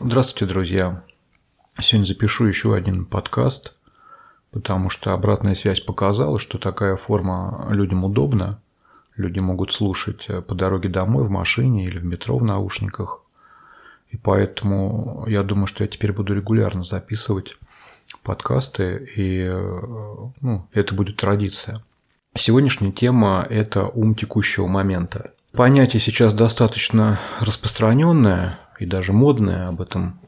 Здравствуйте, друзья. Сегодня запишу еще один подкаст, потому что обратная связь показала, что такая форма людям удобна. Люди могут слушать по дороге домой в машине или в метро в наушниках. И поэтому я думаю, что я теперь буду регулярно записывать подкасты, и ну, это будет традиция. Сегодняшняя тема – это ум текущего момента. Понятие сейчас достаточно распространенное и даже модное, об этом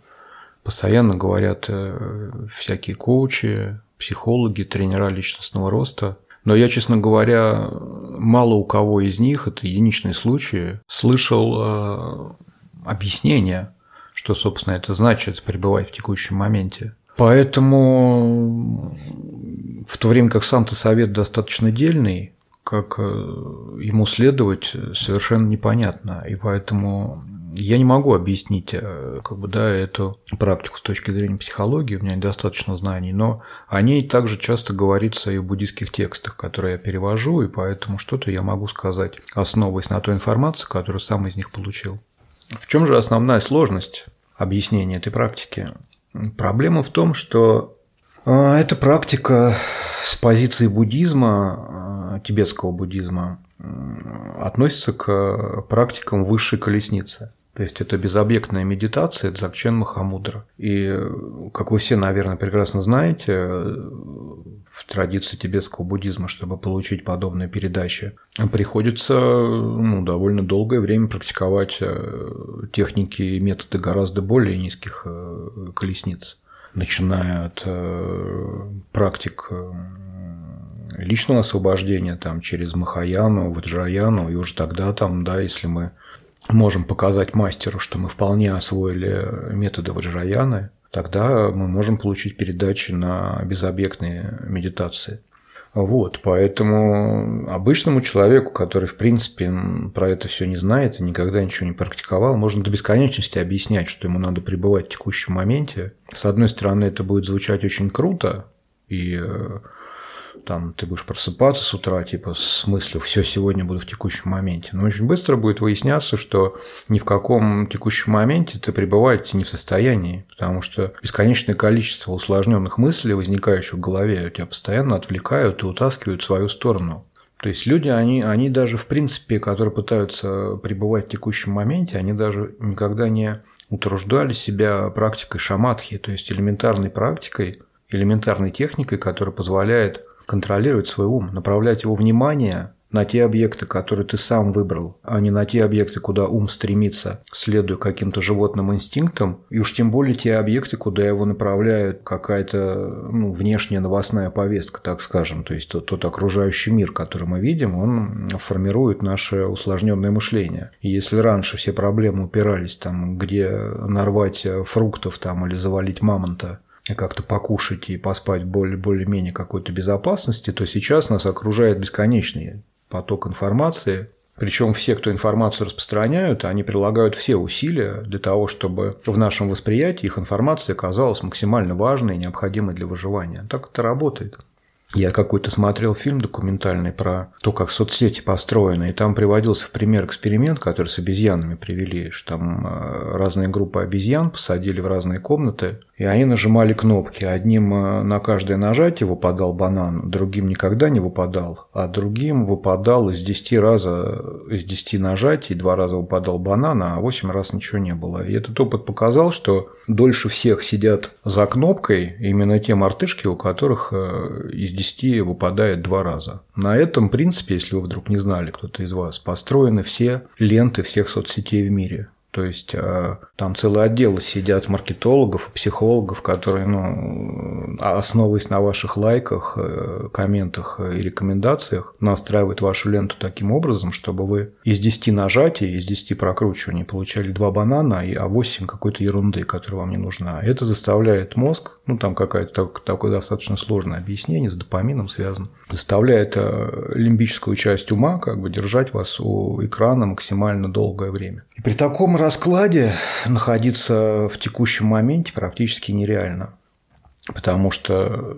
постоянно говорят э, всякие коучи, психологи, тренера личностного роста. Но я, честно говоря, мало у кого из них, это единичные случаи, слышал э, объяснение, что, собственно, это значит пребывать в текущем моменте. Поэтому в то время как сам-то совет достаточно дельный, как э, ему следовать совершенно непонятно. И поэтому я не могу объяснить э, как бы, да, эту практику с точки зрения психологии, у меня недостаточно знаний, но о ней также часто говорится и в буддийских текстах, которые я перевожу, и поэтому что-то я могу сказать, основываясь на той информации, которую сам из них получил. В чем же основная сложность объяснения этой практики? Проблема в том, что э, эта практика с позиции буддизма, э, тибетского буддизма, относится к практикам высшей колесницы. То есть это безобъектная медитация Дзакчен Махамудра. И, как вы все, наверное, прекрасно знаете, в традиции тибетского буддизма, чтобы получить подобные передачи, приходится ну, довольно долгое время практиковать техники и методы гораздо более низких колесниц начиная от э, практик э, личного освобождения там, через Махаяну, Ваджраяну, и уже тогда там, да, если мы можем показать мастеру, что мы вполне освоили методы Ваджраяны, тогда мы можем получить передачи на безобъектные медитации. Вот, поэтому обычному человеку, который, в принципе, про это все не знает и никогда ничего не практиковал, можно до бесконечности объяснять, что ему надо пребывать в текущем моменте. С одной стороны, это будет звучать очень круто, и э, там ты будешь просыпаться с утра, типа, с мыслью «все, сегодня буду в текущем моменте». Но очень быстро будет выясняться, что ни в каком текущем моменте ты пребывать не в состоянии, потому что бесконечное количество усложненных мыслей, возникающих в голове, тебя постоянно отвлекают и утаскивают в свою сторону. То есть люди, они, они даже в принципе, которые пытаются пребывать в текущем моменте, они даже никогда не утруждали себя практикой шаматхи, то есть элементарной практикой, элементарной техникой, которая позволяет контролировать свой ум, направлять его внимание на те объекты, которые ты сам выбрал, а не на те объекты, куда ум стремится, следуя каким-то животным инстинктам, и уж тем более те объекты, куда его направляет какая-то ну, внешняя новостная повестка, так скажем, то есть тот, тот окружающий мир, который мы видим, он формирует наше усложненное мышление. И если раньше все проблемы упирались там, где нарвать фруктов там или завалить мамонта, как-то покушать и поспать более, более-менее какой-то безопасности, то сейчас нас окружает бесконечный поток информации, причем все, кто информацию распространяют, они прилагают все усилия для того, чтобы в нашем восприятии их информация оказалась максимально важной и необходимой для выживания. Так это работает. Я какой-то смотрел фильм документальный про то, как соцсети построены, и там приводился в пример эксперимент, который с обезьянами привели, что там э, разные группы обезьян посадили в разные комнаты, и они нажимали кнопки. Одним э, на каждое нажатие выпадал банан, другим никогда не выпадал, а другим выпадал из 10 раза, из 10 нажатий, два раза выпадал банан, а 8 раз ничего не было. И этот опыт показал, что дольше всех сидят за кнопкой именно те мартышки, у которых э, из 10 выпадает два раза. На этом принципе, если вы вдруг не знали, кто-то из вас, построены все ленты всех соцсетей в мире. То есть а, там целые отделы сидят маркетологов, психологов, которые, ну, основываясь на ваших лайках, э, комментах и рекомендациях, настраивают вашу ленту таким образом, чтобы вы из 10 нажатий, из 10 прокручиваний получали 2 банана, а 8 какой-то ерунды, которая вам не нужна. Это заставляет мозг, ну там какое-то такое достаточно сложное объяснение, с допамином связано, заставляет э, лимбическую часть ума как бы держать вас у экрана максимально долгое время. При таком раскладе находиться в текущем моменте практически нереально. Потому что,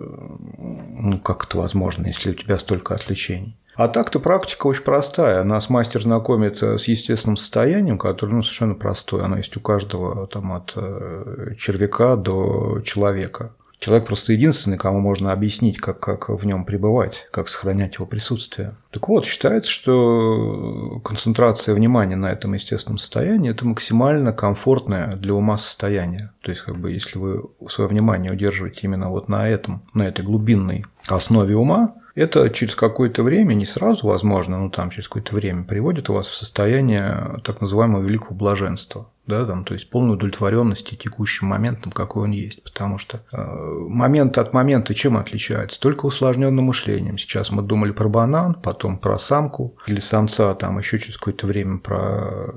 ну, как это возможно, если у тебя столько отвлечений? А так-то практика очень простая. Нас мастер знакомит с естественным состоянием, которое ну, совершенно простое. Оно есть у каждого там, от э, червяка до человека. Человек просто единственный, кому можно объяснить, как, как в нем пребывать, как сохранять его присутствие. Так вот, считается, что концентрация внимания на этом естественном состоянии – это максимально комфортное для ума состояние. То есть, как бы, если вы свое внимание удерживаете именно вот на этом, на этой глубинной основе ума, это через какое-то время, не сразу возможно, но там через какое-то время приводит вас в состояние так называемого великого блаженства да, там, то есть полной удовлетворенности текущим моментом, какой он есть. Потому что э, момент от момента чем отличается? Только усложненным мышлением. Сейчас мы думали про банан, потом про самку или самца, там еще через какое-то время про,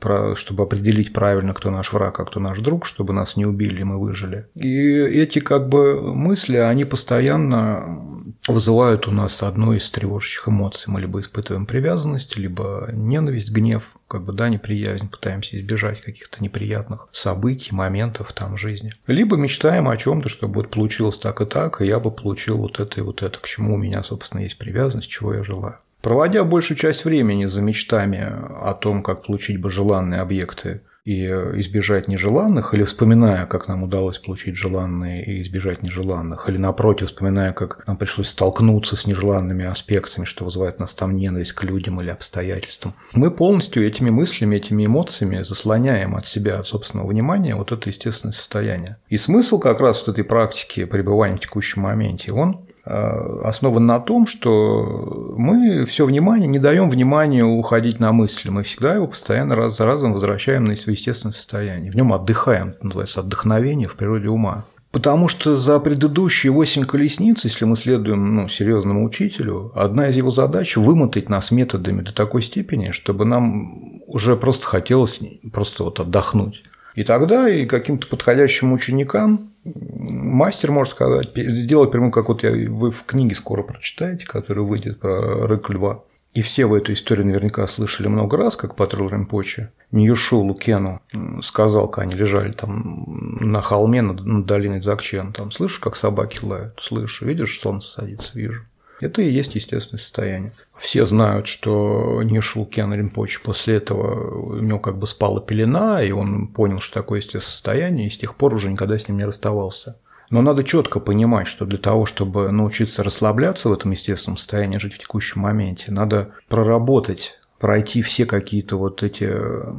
про чтобы определить правильно, кто наш враг, а кто наш друг, чтобы нас не убили, мы выжили. И эти как бы мысли, они постоянно вызывают у нас одну из тревожащих эмоций. Мы либо испытываем привязанность, либо ненависть, гнев, как бы, да, неприязнь, пытаемся избежать каких-то неприятных событий, моментов там в жизни. Либо мечтаем о чем-то, чтобы вот получилось так и так, и я бы получил вот это и вот это, к чему у меня, собственно, есть привязанность, чего я желаю. Проводя большую часть времени за мечтами о том, как получить бы желанные объекты и э, избежать нежеланных, или вспоминая, как нам удалось получить желанные и избежать нежеланных, или напротив, вспоминая, как нам пришлось столкнуться с нежеланными аспектами, что вызывает нас там ненависть к людям или обстоятельствам, мы полностью этими мыслями, этими эмоциями заслоняем от себя, от собственного внимания вот это естественное состояние. И смысл как раз в этой практике пребывания в текущем моменте, он основан на том, что мы все внимание, не даем вниманию уходить на мысли. Мы всегда его постоянно раз за разом возвращаем на свое естественное состояние. В нем отдыхаем, называется отдохновение в природе ума. Потому что за предыдущие восемь колесниц, если мы следуем ну, серьезному учителю, одна из его задач – вымотать нас методами до такой степени, чтобы нам уже просто хотелось просто вот отдохнуть. И тогда и каким-то подходящим ученикам мастер может сказать, сделать прямо как вот я, вы в книге скоро прочитаете, которая выйдет про рык льва. И все в эту историю наверняка слышали много раз, как Патрул Римпочи. Ньюшу Лукену сказал, когда они лежали там на холме над, над долиной Дзакчен, там, слышишь, как собаки лают? Слышу. Видишь, солнце садится? Вижу. Это и есть естественное состояние. Все знают, что Нишел Кен Ринпоч после этого у него как бы спала пелена, и он понял, что такое естественное состояние, и с тех пор уже никогда с ним не расставался. Но надо четко понимать, что для того, чтобы научиться расслабляться в этом естественном состоянии, жить в текущем моменте, надо проработать, пройти все какие-то вот эти... Э,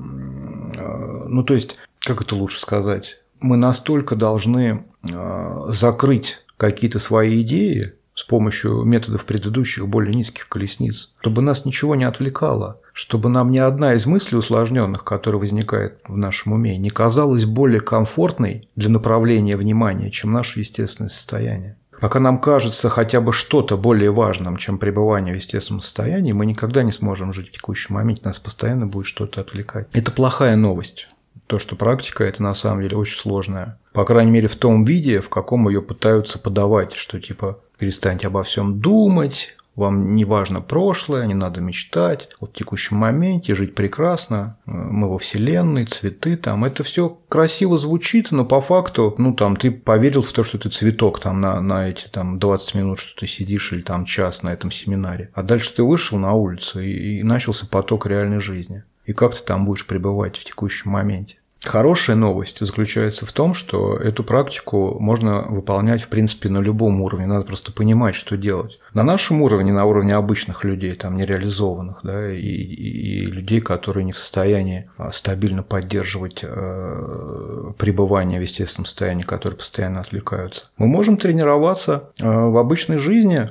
ну, то есть, как это лучше сказать? Мы настолько должны э, закрыть какие-то свои идеи, помощью методов предыдущих более низких колесниц, чтобы нас ничего не отвлекало, чтобы нам ни одна из мыслей усложненных, которая возникает в нашем уме, не казалась более комфортной для направления внимания, чем наше естественное состояние. Пока нам кажется хотя бы что-то более важным, чем пребывание в естественном состоянии, мы никогда не сможем жить в текущем моменте, нас постоянно будет что-то отвлекать. Это плохая новость. То, что практика, это на самом деле очень сложная. По крайней мере, в том виде, в каком ее пытаются подавать, что типа перестаньте обо всем думать, вам не важно прошлое, не надо мечтать, вот в текущем моменте жить прекрасно, мы во вселенной, цветы там, это все красиво звучит, но по факту, ну там ты поверил в то, что ты цветок там на, на эти там 20 минут, что ты сидишь или там час на этом семинаре, а дальше ты вышел на улицу и, и начался поток реальной жизни. И как ты там будешь пребывать в текущем моменте? Хорошая новость заключается в том, что эту практику можно выполнять, в принципе, на любом уровне. Надо просто понимать, что делать. На нашем уровне, на уровне обычных людей, там нереализованных, да, и, и, людей, которые не в состоянии а, стабильно поддерживать э, пребывание в естественном состоянии, которые постоянно отвлекаются. Мы можем тренироваться э, в обычной жизни,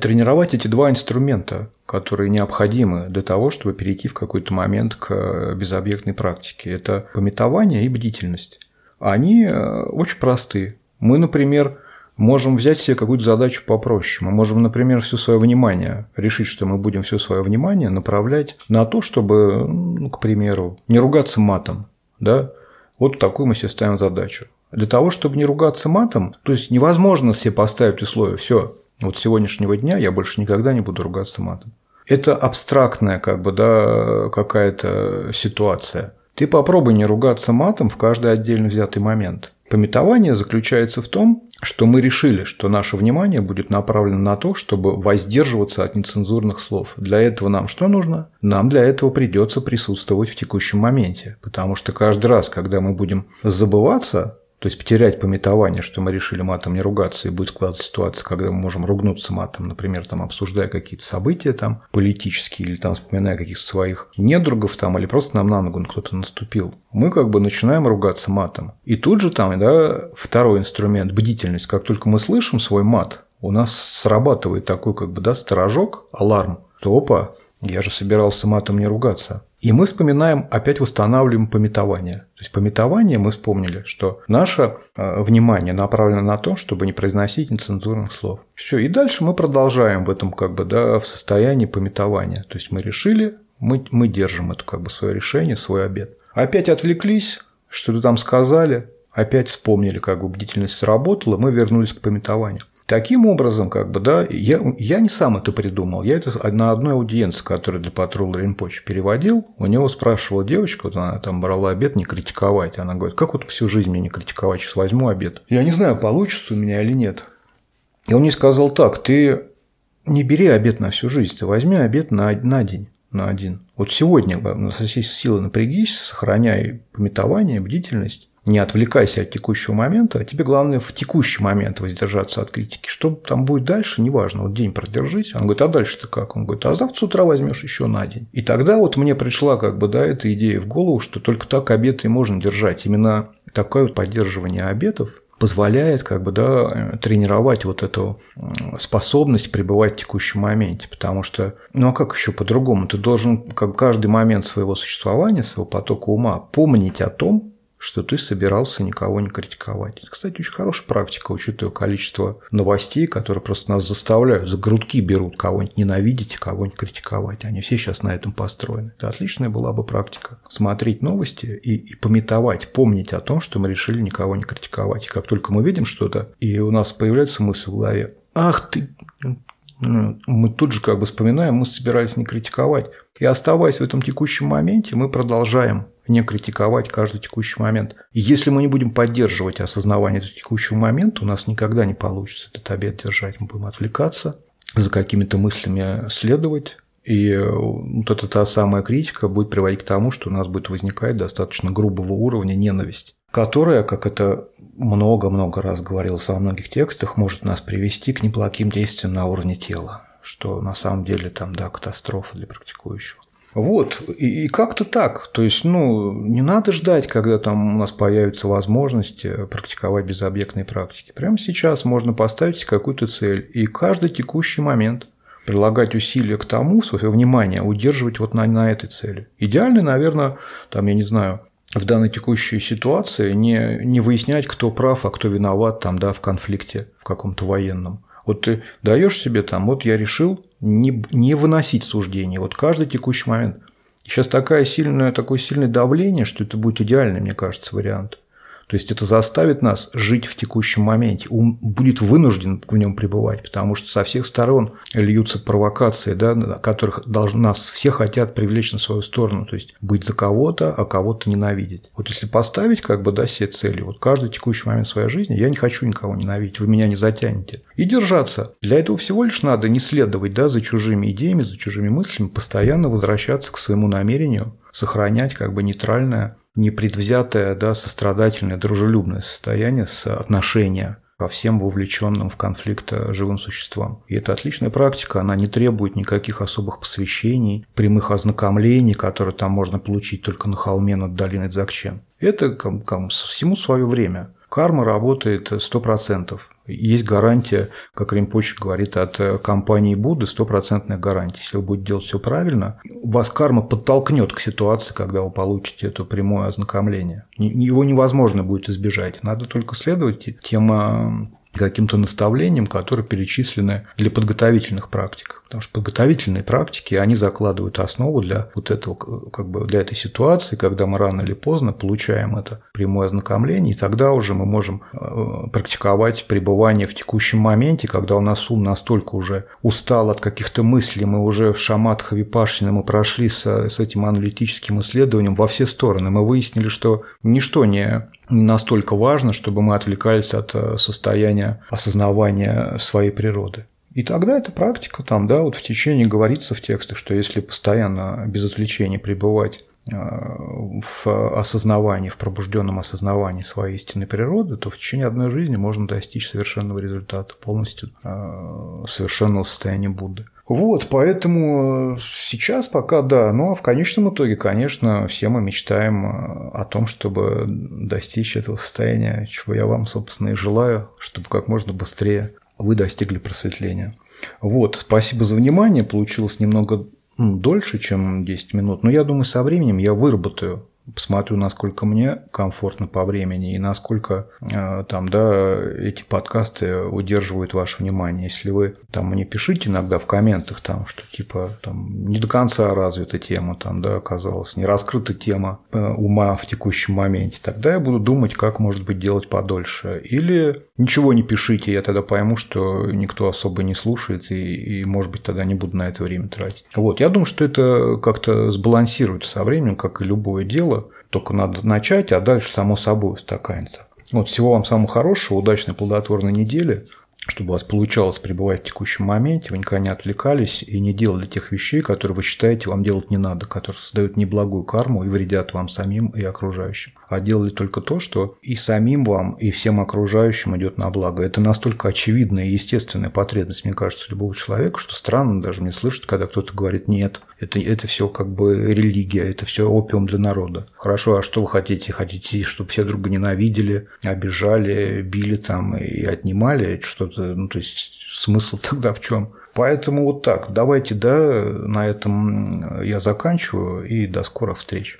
тренировать эти два инструмента которые необходимы для того, чтобы перейти в какой-то момент к э, безобъектной практике. Это пометование и бдительность. Они э, очень просты. Мы, например, можем взять себе какую-то задачу попроще. Мы можем, например, все свое внимание, решить, что мы будем все свое внимание направлять на то, чтобы, ну, к примеру, не ругаться матом. Да? Вот такую мы себе ставим задачу. Для того, чтобы не ругаться матом, то есть невозможно себе поставить условие, все, вот с сегодняшнего дня я больше никогда не буду ругаться матом. Это абстрактная как бы, да, какая-то ситуация. Ты попробуй не ругаться матом в каждый отдельно взятый момент. Пометование заключается в том, что мы решили, что наше внимание будет направлено на то, чтобы воздерживаться от нецензурных слов. Для этого нам что нужно? Нам для этого придется присутствовать в текущем моменте, потому что каждый раз, когда мы будем забываться то есть потерять пометование, что мы решили матом не ругаться, и будет складываться ситуация, когда мы можем ругнуться матом, например, там, обсуждая какие-то события там, политические или там, вспоминая каких-то своих недругов там, или просто нам на ногу кто-то наступил. Мы как бы начинаем ругаться матом. И тут же там, да, второй инструмент – бдительность. Как только мы слышим свой мат, у нас срабатывает такой как бы, да, сторожок, аларм, то опа, я же собирался матом не ругаться. И мы вспоминаем, опять восстанавливаем пометование. То есть пометование мы вспомнили, что наше э, внимание направлено на то, чтобы не произносить нецензурных слов. Все, и дальше мы продолжаем в этом как бы, да, в состоянии пометования. То есть мы решили, мы, мы держим это как бы свое решение, свой обед. Опять отвлеклись, что-то там сказали, опять вспомнили, как бы бдительность сработала, мы вернулись к пометованию. Таким образом, как бы, да, я, я не сам это придумал. Я это на одной аудиенции, которую для патрула Ринпочи переводил, у него спрашивала девочка, вот она там брала обед не критиковать. Она говорит, как вот всю жизнь мне не критиковать, сейчас возьму обед. Я не знаю, получится у меня или нет. И он мне сказал так, ты не бери обед на всю жизнь, ты возьми обед на, на день, на один. Вот сегодня всей силы напрягись, сохраняй пометование, бдительность, не отвлекайся от текущего момента, а тебе главное в текущий момент воздержаться от критики. Что там будет дальше, неважно. Вот день продержись. Он говорит, а дальше ты как? Он говорит, а завтра с утра возьмешь еще на день. И тогда вот мне пришла как бы, да, эта идея в голову, что только так обеты и можно держать. Именно такое вот поддерживание обетов позволяет как бы, да, тренировать вот эту способность пребывать в текущем моменте. Потому что, ну а как еще по-другому? Ты должен как каждый момент своего существования, своего потока ума помнить о том, что ты собирался никого не критиковать. Это, кстати, очень хорошая практика, учитывая количество новостей, которые просто нас заставляют, за грудки берут кого-нибудь ненавидеть, кого-нибудь критиковать. Они все сейчас на этом построены. Это отличная была бы практика. Смотреть новости и, и пометовать, помнить о том, что мы решили никого не критиковать. И как только мы видим что-то, и у нас появляется мысль в голове, ах ты, мы тут же как бы вспоминаем, мы собирались не критиковать. И оставаясь в этом текущем моменте, мы продолжаем не критиковать каждый текущий момент. И если мы не будем поддерживать осознавание этого текущего момента, у нас никогда не получится этот обед держать. Мы будем отвлекаться, за какими-то мыслями следовать, и э, вот эта та самая критика будет приводить к тому, что у нас будет возникать достаточно грубого уровня ненависть, которая, как это много-много раз говорилось во многих текстах, может нас привести к неплохим действиям на уровне тела, что на самом деле там, да, катастрофа для практикующего. Вот, и, и как-то так. То есть, ну, не надо ждать, когда там у нас появится возможность практиковать безобъектные практики. Прямо сейчас можно поставить какую-то цель, и каждый текущий момент прилагать усилия к тому, свое внимание удерживать вот на, на этой цели. Идеально, наверное, там, я не знаю, в данной текущей ситуации не, не выяснять, кто прав, а кто виноват там, да, в конфликте в каком-то военном. Вот ты даешь себе там, вот я решил не, не выносить суждения, вот каждый текущий момент. Сейчас такая сильная, такое сильное давление, что это будет идеальный, мне кажется, вариант. То есть это заставит нас жить в текущем моменте. Ум будет вынужден в нем пребывать, потому что со всех сторон льются провокации, да, которых должны, нас все хотят привлечь на свою сторону. То есть быть за кого-то, а кого-то ненавидеть. Вот если поставить как бы да, все цели, вот каждый текущий момент своей жизни, я не хочу никого ненавидеть, вы меня не затянете. И держаться. Для этого всего лишь надо не следовать да, за чужими идеями, за чужими мыслями, постоянно возвращаться к своему намерению, сохранять как бы нейтральное непредвзятое, да, сострадательное, дружелюбное состояние с отношения ко всем вовлеченным в конфликт э, живым существам. И это отличная практика, она не требует никаких особых посвящений, прямых ознакомлений, которые там можно получить только на холме над долиной Дзакчен. Это как, как, всему свое время. Карма работает 100%. Есть гарантия, как Римпоч говорит, от э, компании Будды, стопроцентная гарантия. Если вы будете делать все правильно, вас карма подтолкнет к ситуации, когда вы получите это прямое ознакомление. Его невозможно будет избежать. Надо только следовать тем а, каким-то наставлениям, которые перечислены для подготовительных практик. Потому что подготовительные практики, они закладывают основу для вот этого, как бы для этой ситуации, когда мы рано или поздно получаем это прямое ознакомление, и тогда уже мы можем э, практиковать пребывание в текущем моменте, когда у нас ум настолько уже устал от каких-то мыслей, мы уже в шаматха випашина, мы прошли с, с этим аналитическим исследованием во все стороны, мы выяснили, что ничто не настолько важно, чтобы мы отвлекались от э, состояния осознавания своей природы. И тогда эта практика там, да, вот в течение говорится в текстах, что если постоянно без отвлечения пребывать э, в осознавании, в пробужденном осознавании своей истинной природы, то в течение одной жизни можно достичь совершенного результата, полностью э, совершенного состояния Будды. Вот, поэтому сейчас пока да, но в конечном итоге, конечно, все мы мечтаем э, о том, чтобы достичь этого состояния, чего я вам, собственно, и желаю, чтобы как можно быстрее вы достигли просветления. Вот, спасибо за внимание, получилось немного дольше, чем 10 минут, но я думаю, со временем я выработаю посмотрю, насколько мне комфортно по времени и насколько э, там, да, эти подкасты удерживают ваше внимание. Если вы там мне пишите иногда в комментах, там, что типа там не до конца развита тема, там, да, оказалось, не раскрыта тема э, ума в текущем моменте, тогда я буду думать, как, может быть, делать подольше. Или ничего не пишите, я тогда пойму, что никто особо не слушает, и, и может быть, тогда не буду на это время тратить. Вот, я думаю, что это как-то сбалансируется со временем, как и любое дело только надо начать, а дальше само собой устаканится. Вот всего вам самого хорошего, удачной плодотворной недели чтобы у вас получалось пребывать в текущем моменте, вы никогда не отвлекались и не делали тех вещей, которые вы считаете вам делать не надо, которые создают неблагую карму и вредят вам самим и окружающим. А делали только то, что и самим вам, и всем окружающим идет на благо. Это настолько очевидная и естественная потребность, мне кажется, любого человека, что странно даже мне слышать, когда кто-то говорит «нет». Это, это все как бы религия, это все опиум для народа. Хорошо, а что вы хотите? Хотите, чтобы все друга ненавидели, обижали, били там и отнимали что что-то, ну, то есть смысл тогда в чем? Поэтому вот так. Давайте, да, на этом я заканчиваю и до скорых встреч.